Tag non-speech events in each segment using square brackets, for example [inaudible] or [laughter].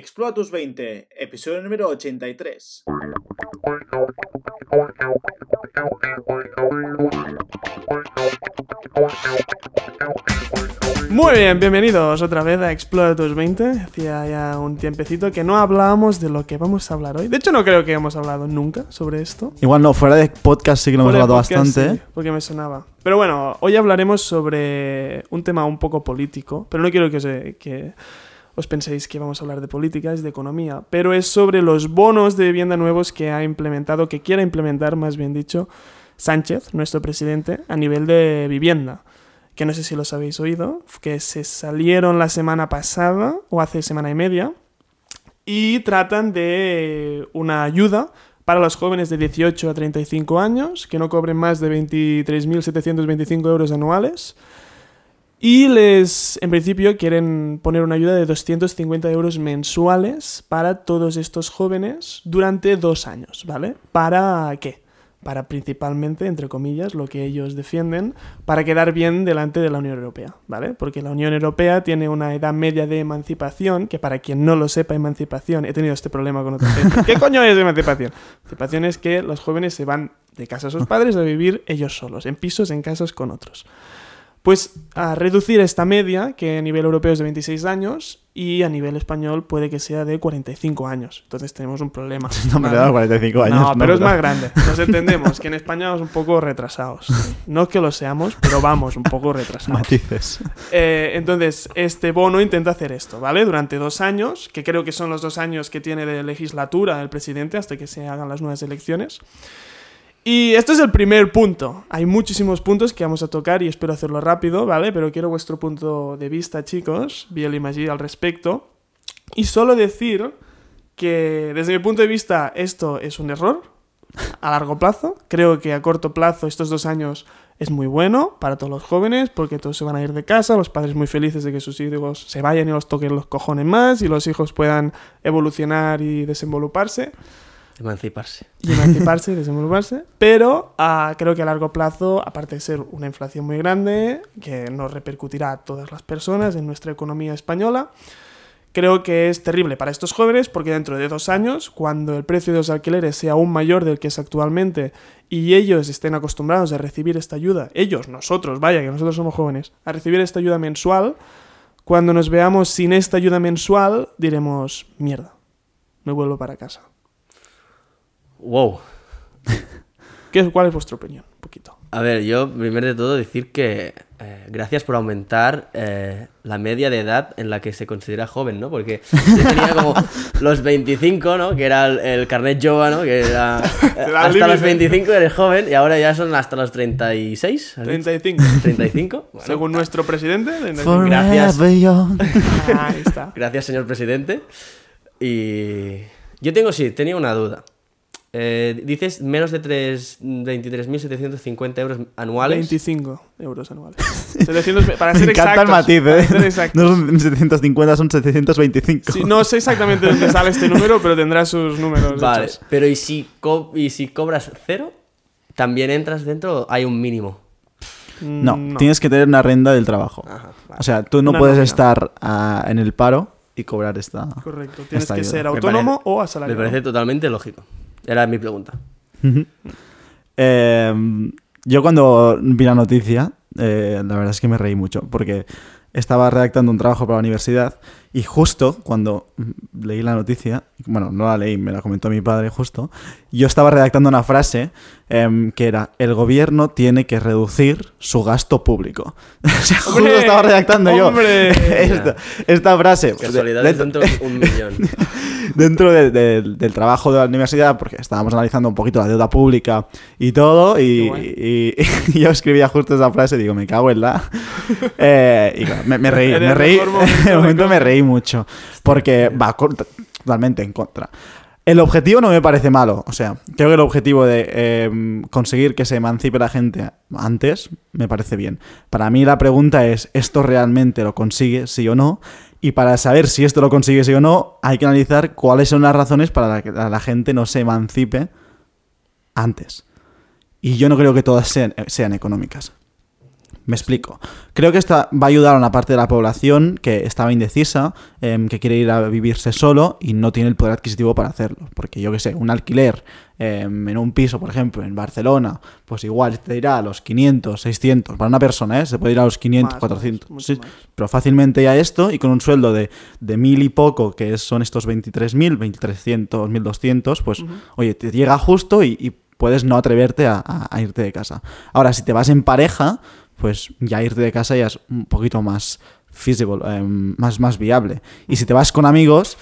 Explora tus 20, episodio número 83. Muy bien, bienvenidos otra vez a Explora tus 20. Hacía ya un tiempecito que no hablábamos de lo que vamos a hablar hoy. De hecho, no creo que hemos hablado nunca sobre esto. Igual no, fuera de podcast sí que lo hemos hablado podcast, bastante. sí, porque me sonaba. Pero bueno, hoy hablaremos sobre un tema un poco político, pero no quiero que, se- que os penséis que vamos a hablar de política, es de economía, pero es sobre los bonos de vivienda nuevos que ha implementado, que quiere implementar, más bien dicho, Sánchez, nuestro presidente, a nivel de vivienda. Que no sé si los habéis oído, que se salieron la semana pasada o hace semana y media y tratan de una ayuda para los jóvenes de 18 a 35 años que no cobren más de 23.725 euros anuales. Y les, en principio, quieren poner una ayuda de 250 euros mensuales para todos estos jóvenes durante dos años, ¿vale? ¿Para qué? Para principalmente, entre comillas, lo que ellos defienden, para quedar bien delante de la Unión Europea, ¿vale? Porque la Unión Europea tiene una edad media de emancipación, que para quien no lo sepa, emancipación, he tenido este problema con otra gente. ¿Qué coño es emancipación? Emancipación es que los jóvenes se van de casa a sus padres a vivir ellos solos, en pisos, en casas con otros. Pues a reducir esta media, que a nivel europeo es de 26 años, y a nivel español puede que sea de 45 años. Entonces tenemos un problema. [laughs] No me he dado 45 años. No, pero es más grande. Nos entendemos que en España vamos un poco retrasados. No que lo seamos, pero vamos un poco retrasados. Matices. Eh, entonces, este bono intenta hacer esto, ¿vale? Durante dos años, que creo que son los dos años que tiene de legislatura el presidente hasta que se hagan las nuevas elecciones. Y esto es el primer punto. Hay muchísimos puntos que vamos a tocar y espero hacerlo rápido, ¿vale? Pero quiero vuestro punto de vista, chicos, Biel y Maggi, al respecto. Y solo decir que desde mi punto de vista esto es un error a largo plazo. Creo que a corto plazo estos dos años es muy bueno para todos los jóvenes porque todos se van a ir de casa, los padres muy felices de que sus hijos se vayan y los toquen los cojones más y los hijos puedan evolucionar y desenvoluparse Emanciparse. y emanciparse y desenvolverse. [laughs] Pero ah, creo que a largo plazo, aparte de ser una inflación muy grande, que nos repercutirá a todas las personas en nuestra economía española, creo que es terrible para estos jóvenes porque dentro de dos años, cuando el precio de los alquileres sea aún mayor del que es actualmente y ellos estén acostumbrados a recibir esta ayuda, ellos, nosotros, vaya, que nosotros somos jóvenes, a recibir esta ayuda mensual, cuando nos veamos sin esta ayuda mensual, diremos, mierda, me vuelvo para casa. Wow. [laughs] ¿Qué, ¿Cuál es vuestra opinión? Un poquito. A ver, yo primero de todo decir que eh, gracias por aumentar eh, la media de edad en la que se considera joven, ¿no? Porque yo tenía como [laughs] los 25, ¿no? Que era el, el carnet Jova, ¿no? Que era [laughs] eh, hasta los límite. 25 eres joven y ahora ya son hasta los 36. ¿has dicho? 35. 35. Bueno, Según nuestro presidente. 35. Gracias. Ah, Ahí está. Gracias, señor presidente. Y yo tengo, sí, tenía una duda. Eh, dices menos de tres- 23.750 euros anuales. 25 euros anuales. [laughs] 700, para Me ser encanta el matiz, para ¿eh? exactos. No son 750, son 725. Sí, no sé exactamente dónde sale este número, pero tendrá sus números. Vale, hechos. pero ¿y si, ¿y si cobras cero? ¿También entras dentro hay un mínimo? No, Mm, tienes que tener una renta del trabajo. Ajá, vale. O sea, tú no Una puedes nómina. estar ah, en el paro y cobrar esta. Correcto. Tienes esta que ayuda. ser Me autónomo parece- o Me asalariado. parece totalmente lógico. Era mi pregunta. Eh, yo cuando vi la noticia, eh, la verdad es que me reí mucho, porque estaba redactando un trabajo para la universidad y justo cuando mm, leí la noticia, bueno, no la leí, me la comentó mi padre justo, yo estaba redactando una frase em, que era, el gobierno tiene que reducir su gasto público. [laughs] o sea, justo estaba redactando ¡Hombre! yo [laughs] esta, esta frase. Casualidades dentro de un millón. [laughs] dentro de- de- del trabajo de la universidad, porque estábamos analizando un poquito la deuda pública y todo, y, guay. y- y [laughs] yo escribía justo esa frase, digo, me cago en la... [laughs] Eh, y claro, me, me reí, me reí, [laughs] en el momento me reí mucho, porque va totalmente en contra. El objetivo no me parece malo, o sea, creo que el objetivo de eh, conseguir que se emancipe la gente antes me parece bien. Para mí la pregunta es, ¿esto realmente lo consigue, sí o no? Y para saber si esto lo consigue, sí o no, hay que analizar cuáles son las razones para que la gente no se emancipe antes. Y yo no creo que todas sean, sean económicas. Me explico. Creo que esta va a ayudar a una parte de la población que estaba indecisa, em, que quiere ir a vivirse solo y no tiene el poder adquisitivo para hacerlo. Porque yo que sé, un alquiler em, en un piso, por ejemplo, en Barcelona, pues igual te irá a los 500, 600, para una persona, ¿eh? Se puede ir a los 500, Más, 400. más, sí, más. pero fácilmente ya esto y con un sueldo de, de mil y poco, que son estos 23.000, 1.300, 1.200, pues oye, te llega justo y, y puedes no atreverte a, a- a irte de casa. Ahora, si te vas en pareja, pues ya irte de casa ya es un poquito más feasible, em, más, más viable. Y si te vas con amigos,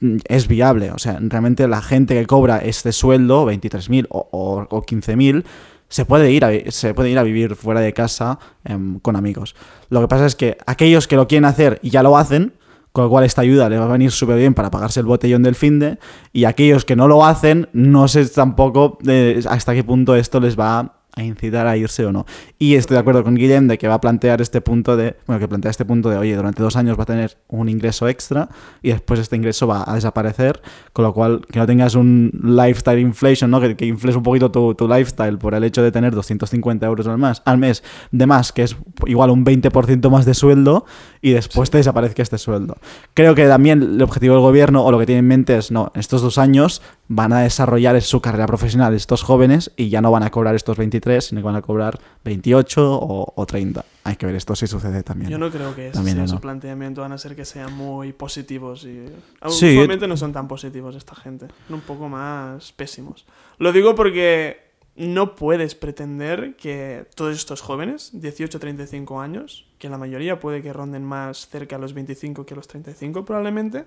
mm, es viable. O sea, realmente la gente que cobra este sueldo, 23.000 o, o, o 15.000, se puede, ir a, se puede ir a vivir fuera de casa em, con amigos. Lo que pasa es que aquellos que lo quieren hacer y ya lo hacen, con lo cual esta ayuda le va a venir súper bien para pagarse el botellón del finde, y aquellos que no lo hacen, no sé tampoco eh, hasta qué punto esto les va a incitar a irse o no. Y estoy de acuerdo con Guillem de que va a plantear este punto de, bueno, que plantea este punto de, oye, durante dos años va a tener un ingreso extra y después este ingreso va a desaparecer, con lo cual que no tengas un lifestyle inflation, ¿no? Que, que infles un poquito tu, tu lifestyle por el hecho de tener 250 euros al, más, al mes de más, que es igual un 20% más de sueldo y después te desaparezca este sueldo. Creo que también el objetivo del gobierno o lo que tiene en mente es, no, estos dos años van a desarrollar su carrera profesional estos jóvenes y ya no van a cobrar estos 23, sino que van a cobrar 28 o, o 30. Hay que ver esto si sucede también. Yo no creo que ese También sea no. su planteamiento, van a ser que sean muy positivos y... Sí. Usualmente no son tan positivos esta gente, son un poco más pésimos. Lo digo porque no puedes pretender que todos estos jóvenes, 18 35 años, que la mayoría puede que ronden más cerca a los 25 que a los 35 probablemente,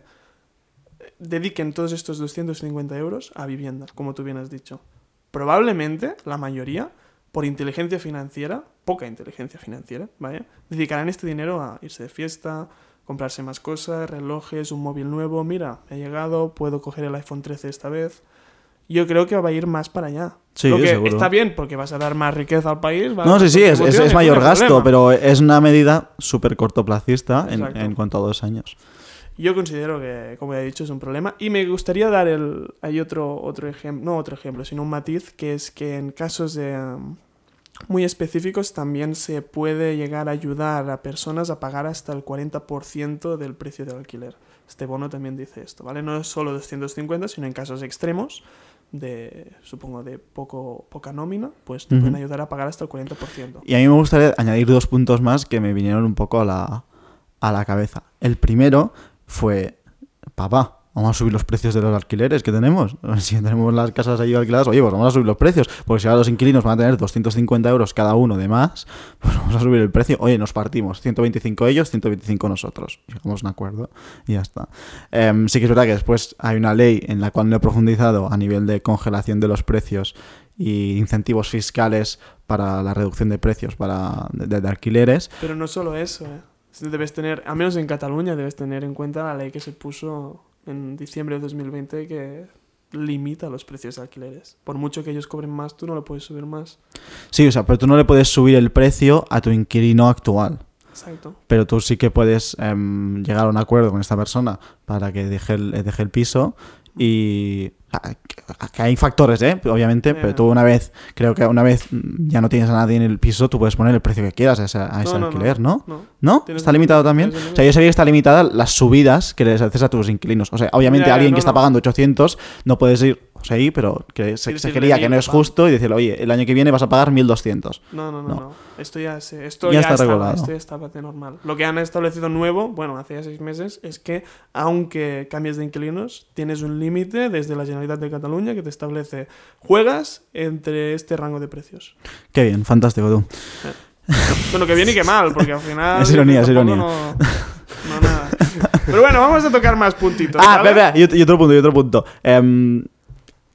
dediquen todos estos 250 euros a vivienda, como tú bien has dicho. Probablemente la mayoría, por inteligencia financiera, poca inteligencia financiera, ¿vale? Dedicarán este dinero a irse de fiesta, comprarse más cosas, relojes, un móvil nuevo. Mira, he llegado, puedo coger el iPhone 13 esta vez. Yo creo que va a ir más para allá. Sí, Lo que seguro. está bien porque vas a dar más riqueza al país. No, sí, sí, es, mayor gasto, problema. pero es una medida súper cortoplacista en, en cuanto a dos años. Yo considero que, como he dicho, es un problema. Y me gustaría dar el. Hay otro, otro ejemplo, no otro ejemplo, sino un matiz, que es que en casos de, um, muy específicos también se puede llegar a ayudar a personas a pagar hasta el 40% del precio del alquiler. Este bono también dice esto, ¿vale? No es solo 250, sino en casos extremos, de supongo de poco, poca nómina, pues te pueden ayudar a pagar hasta el 40%. Y a mí me gustaría añadir dos puntos más que me vinieron un poco a la, a la cabeza. El primero fue, papá, vamos a subir los precios de los alquileres que tenemos. [laughs] Si tenemos las casas ahí alquiladas, oye, pues vamos a subir los precios. Porque si ahora los inquilinos van a tener 250 euros cada uno de más, [laughs] pues vamos a subir el precio. Oye, nos partimos. 125 ellos, 125 nosotros. Llegamos a un acuerdo y ya está. Em, sí que es verdad que después hay una ley en la cual no he profundizado a nivel de congelación de los precios y incentivos fiscales para la reducción de precios para de, de alquileres. Pero no solo eso, ¿eh? Debes tener, al menos en Cataluña, debes tener en cuenta la ley que se puso en diciembre de 2020 que limita los precios de alquileres. Por mucho que ellos cobren más, tú no lo puedes subir más. Sí, o sea, pero tú no le puedes subir el precio a tu inquilino actual. Exacto. Pero tú sí que puedes em, llegar a un acuerdo con esta persona para que deje el, eh, deje el piso y... que- hay factores, ¿eh? Obviamente, pero tú una vez, creo que una vez ya no tienes a nadie en el piso, tú puedes poner el precio que quieras a ese, a ese No, no, alquiler, ¿no? No. ¿Está limitado también? O sea, yo sabía que está limitada las subidas que les haces a tus inquilinos. O sea, obviamente alguien que está pagando 800 no puedes ir, ahí, pero que se, se quería que no es justo y decirle, oye, el año que viene vas a pagar 1200. No, no, no, No. no. Esto ya, se- esto Ya ya, está regulado. esto ya estaba de normal. Lo que han establecido nuevo, bueno, hace ya seis meses, es que aunque cambies de inquilinos, tienes un límite desde la Generalitat de Cataluña que te establece juegas entre este rango de precios. Qué bien, fantástico tú. Bueno, que bien y que mal, porque al final. [laughs] Es ironía, es ironía. No, no nada. Pero bueno, vamos a tocar más puntitos. Ah, espera, y, ot- y otro punto, y otro punto. Em,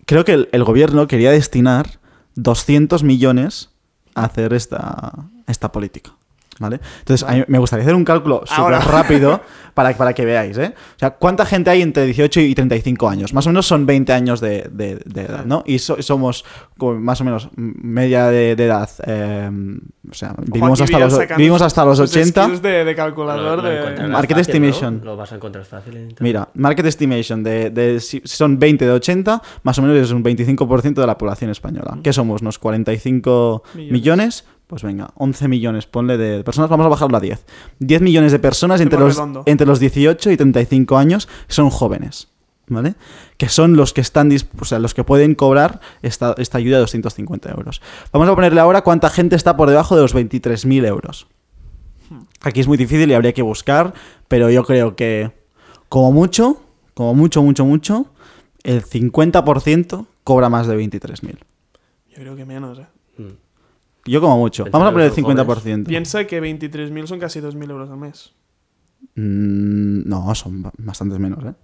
creo que el, gobierno quería destinar 200 millones a hacer esta, esta política. ¿Vale? Entonces, a mí me gustaría hacer un cálculo súper [laughs] rápido para, para que veáis, ¿eh? O sea, ¿cuánta gente hay entre 18 y 35 años? Más o menos son 20 años de, de- de edad, ¿no? Y so- somos como más o menos media de, de edad. em, o sea, vivimos hasta, los, vivimos hasta los sus 80. skills de, de calculador. Lo- lo de... encontrarás Market estimation. Lo vas a encontrar fácil en. Mira, market estimation de, de si son 20 de 80, más o menos es un 25% de la población española. ¿Qué somos? Unos 45 Millones. millones. Pues venga, 11 millones, ponle de personas, vamos a bajarlo a 10. 10 millones de personas entre los, entre los 18 y 35 años son jóvenes, ¿vale? Que son los que están, o sea, los que pueden cobrar esta, esta ayuda de 250 euros. Vamos a ponerle ahora cuánta gente está por debajo de los 23.000 euros. Aquí es muy difícil y habría que buscar, pero yo creo que como mucho, como mucho, mucho, mucho, el 50% cobra más de 23.000. Yo creo que menos, ¿eh? Mm. Yo como mucho. Pensaba Vamos a poner el que son 50%. Piensa que 23.000 son casi 2.000 euros al mes. Mm, no, son ba- bastantes menos, ¿eh?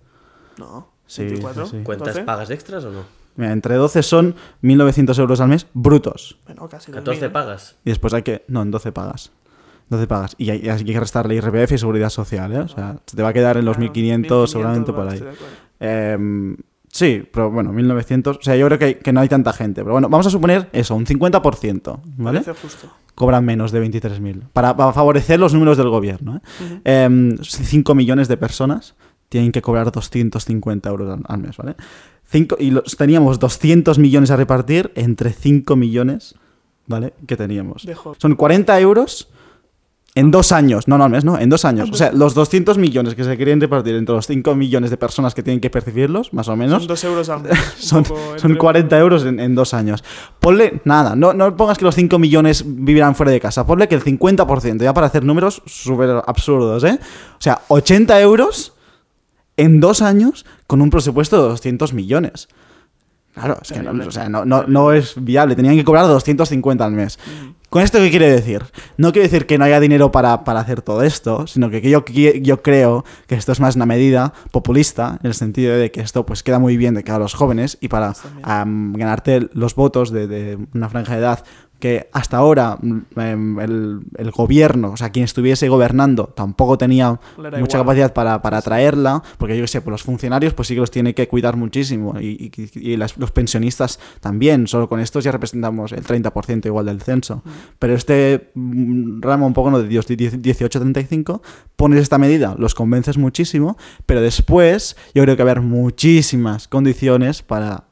No, Sí, 24. sí, sí. ¿Cuentas 12. pagas extras o no? Mira, entre 12 son 1.900 euros al mes brutos. Bueno, casi 14 2.000. pagas. Y después hay que... No, en 12 pagas. 12 pagas. Y hay, hay que restarle IRPF y Seguridad Social, ¿eh? O sea, se te va a quedar en los Claro, 1.500 seguramente por ahí. Em, sí, pero bueno, 1.900... O sea, yo creo que, que no hay tanta gente. Pero bueno, vamos a suponer eso, un 50%, ¿vale? Parece justo. cobran menos de 23.000. Para, para favorecer los números del gobierno. ¿eh? Em, 5 millones de personas tienen que cobrar 250 euros al, al mes, ¿vale? Cinco, y los, teníamos 200 millones a repartir entre 5 millones, ¿vale? Que teníamos. Son 40 euros en dos años. No, no al mes, no, en dos años. O sea, los 200 millones que se querían repartir entre los 5 millones de personas que tienen que percibirlos, más o menos, Son 2 euros al mes. [laughs] son, son entre- 40 euros en, en dos años. Ponle, nada, no, no pongas que los 5 millones vivirán fuera de casa. Ponle que el 50%, ya para hacer números súper absurdos, ¿eh? O sea, 80 euros en dos años con un presupuesto de 200 millones. Claro, es que no, o sea, no, no- no es viable. Tenían que cobrar 250 al mes. ¿Con esto qué quiere decir? No quiere decir que no haya dinero para, para hacer todo esto, sino que, yo, yo creo que esto es más una medida populista, en el sentido de que esto pues queda muy bien de cara a los jóvenes y para ganarte los votos de, de una franja de edad que hasta ahora mm, em, el, el gobierno, o sea, quien estuviese gobernando, tampoco tenía mucha igual. capacidad para, para atraerla, porque yo que sé, pues los funcionarios pues sí que los tiene que cuidar muchísimo y, y- y las- los pensionistas también, solo con estos ya representamos el 30% igual del censo. Pero este mm, ramo un poco ¿no? de 18-35, pones esta medida, los convences muchísimo, pero después yo creo que va a haber muchísimas condiciones para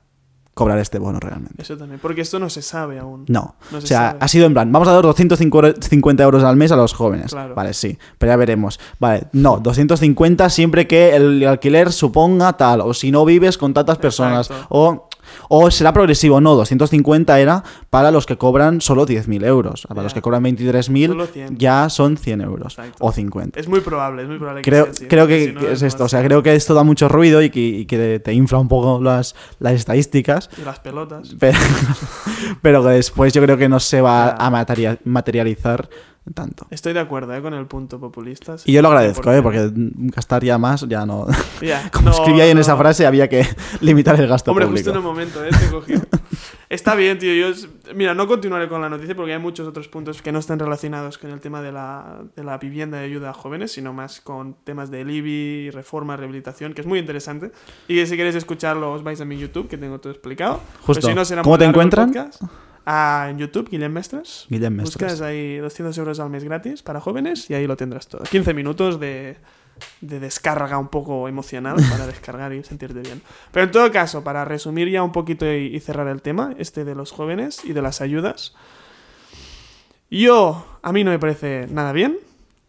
cobrar este bono realmente. Eso también. Porque esto no se sabe aún. No. No o se sea, sabe. ha sido en plan, vamos a dar 250 euros al mes a los jóvenes. Claro. Vale, sí, pero ya veremos. Vale, no, 250 siempre que el alquiler suponga tal, o si no vives con tantas personas, Exacto. o, o será progresivo. No, 250 era para los que cobran solo 10.000 euros. Para los que cobran Solo 23.000 100. ya son 100 euros, Exacto. o 50. Es muy probable, es muy probable que Creo, sea así. creo que, Si no, que es esto, o sea, creo que esto da mucho ruido y que, y que te infla un poco las, las estadísticas, Y las pelotas. pero, [laughs] pero que después yo creo que no se va a materia- materializar tanto. Estoy de acuerdo ¿eh? con el punto populista. sí, Y yo lo agradezco, ¿eh? 100%. porque gastar ya más ya no... [laughs] Ya, [laughs] Como no, escribía ahí en no. esa frase, había que [laughs] limitar el gasto Hombre, público. justo en el momento, ¿eh? Te cogió. Está bien, tío. Yo, es- mira, no continuaré con la noticia porque hay muchos otros puntos que no están relacionados con el tema de la, de la vivienda de ayuda a jóvenes, sino más con temas del IBI, reforma, rehabilitación, que es muy interesante. Y que si queréis escucharlo, os vais a mi YouTube, que tengo todo explicado. Justo. Pero si no, será ¿Cómo te podcast. Ah, en YouTube, Guillem Mestres. Guillem Mestres. Buscas ahí 200 euros al mes gratis para jóvenes y ahí lo tendrás todo. 15 minutos de, de descarga un poco emocional [laughs] para descargar y sentirte bien. Pero en todo caso, para resumir ya un poquito y, y cerrar el tema, este de los jóvenes y de las ayudas, yo, a mí no me parece nada bien.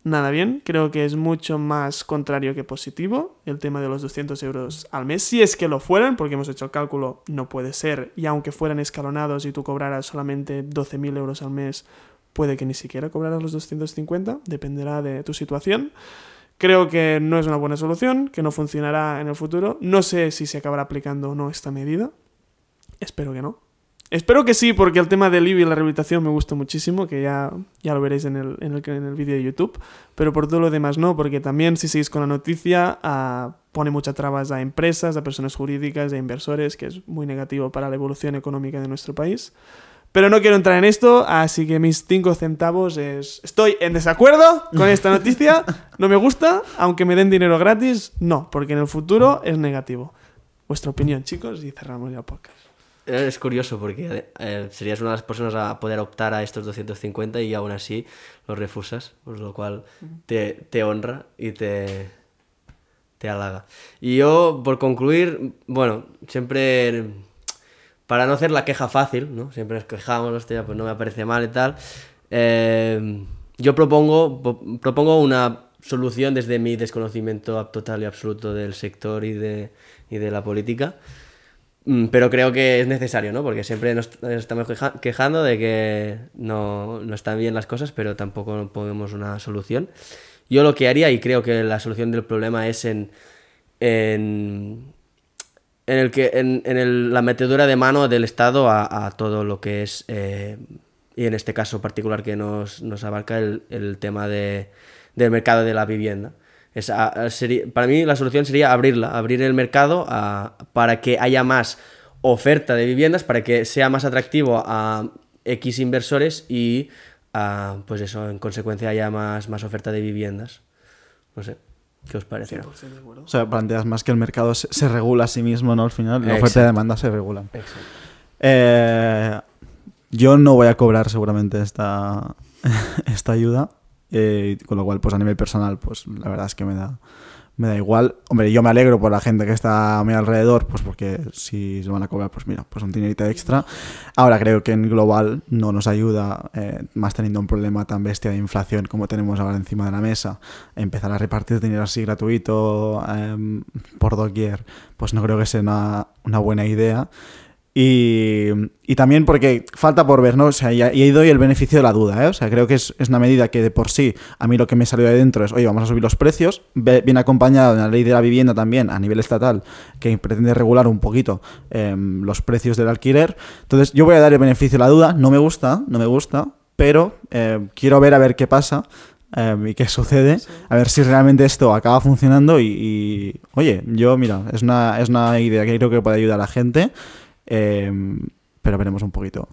Nada bien, creo que es mucho más contrario que positivo el tema de los 200 euros al mes. Si es que lo fueran, porque hemos hecho el cálculo, no puede ser. Y aunque fueran escalonados y tú cobraras solamente 12.000 euros al mes, puede que ni siquiera cobraras los 250, dependerá de tu situación. Creo que no es una buena solución, que no funcionará en el futuro. No sé si se acabará aplicando o no esta medida. Espero que no. Espero que sí, porque el tema del IBI y la rehabilitación me gusta muchísimo, que ya, ya lo veréis en el, en, el, en el vídeo de YouTube. Pero por todo lo demás no, porque también si seguís con la noticia ah, pone muchas trabas a empresas, a personas jurídicas, a inversores, que es muy negativo para la evolución económica de nuestro país. Pero no quiero entrar en esto, así que mis 5 centavos es... Estoy en desacuerdo con esta [laughs] noticia, no me gusta, aunque me den dinero gratis, no, porque en el futuro es negativo. Vuestra opinión, chicos, y cerramos ya el podcast. Es curioso porque eh, serías una de las personas a poder optar a estos 250 y aún así los refusas, por lo cual te, te honra y te, te halaga. Y yo, por concluir, bueno, siempre, para no hacer la queja fácil, ¿no? Siempre nos quejamos, hostia, pues no me parece mal y tal. Eh, yo propongo, po- propongo una solución desde mi desconocimiento total y absoluto del sector y de, y de la política. Mm, Pero creo que es necesario, ¿no? Porque siempre nos estamos queja- quejando de que no, no están bien las cosas, pero tampoco ponemos una solución. Yo lo que haría, y creo que la solución del problema es en, en, en, el que, en, en el- la metedura de mano del Estado a, a todo lo que es, eh, y en este caso particular que nos, nos abarca el, el tema de, del mercado de la vivienda. Es a- a- sería- para mí la solución sería abrirla, abrir el mercado a- para que haya más oferta de viviendas, para que sea más atractivo a X inversores y a, pues eso, en consecuencia haya más, más oferta de viviendas. No sé, ¿qué os parece? 100% de acuerdo. O sea, planteas más que el mercado se, se regula a sí mismo, ¿no? Al final, la oferta y demanda se regulan. Exacto. Eh, yo no voy a cobrar seguramente esta, [laughs] esta ayuda, eh, con lo cual, pues a nivel personal, pues la verdad es que me da, me da igual. Hombre, yo me alegro por la gente que está a mi alrededor, pues porque si se van a cobrar, pues mira, pues un dinerito extra. Ahora creo que en global no nos ayuda, eh, más teniendo un problema tan bestia de inflación como tenemos ahora encima de la mesa, empezar a repartir dinero así gratuito em, por doquier, pues no creo que sea una, una buena idea. Y, y también porque falta por ver, ¿no? O sea, y, ahí doy el beneficio de la duda, ¿eh? O sea, creo que es, es una medida que de por sí, a mí lo que me salió de dentro es, oye, vamos a subir los precios, viene acompañado de la ley de la vivienda también a nivel estatal, que pretende regular un poquito em, los precios del alquiler. Entonces, yo voy a dar el beneficio de la duda, no me gusta, no me gusta, pero eh, quiero ver a ver qué pasa. em, y qué sucede, a ver si realmente esto acaba funcionando y, y, oye, yo mira, es una, es una idea que creo que puede ayudar a la gente, em, pero veremos un poquito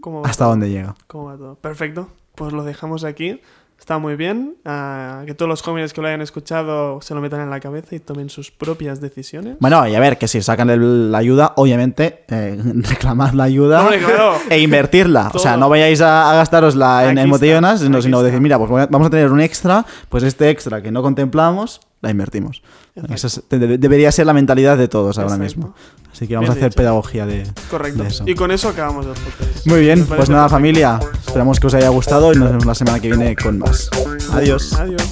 ¿Cómo va hasta todo? dónde llega. ¿Cómo va todo? Perfecto. Pues lo dejamos aquí. Está muy bien. Ah, que todos los jóvenes que lo hayan escuchado se lo metan en la cabeza y tomen sus propias decisiones. Bueno, y a ver, que si sacan el- la ayuda, obviamente, eh, [laughs] reclamad la ayuda claro. e invertirla. O sea, no vayáis a, a gastarosla en, en botellonas, sino, sino decir, mira, pues vamos a tener un extra, pues este extra que no contemplamos, la invertimos. Esa es- de- debería ser la mentalidad de todos ahora Exacto. mismo. Así que vamos Bien a hacer dicho. pedagogía de, Correcto. de eso. Y con eso acabamos el podcast. Muy bien, ¿Me pues nada familia, esperamos que os haya gustado y nos vemos la semana que viene con más. Adiós. Adiós.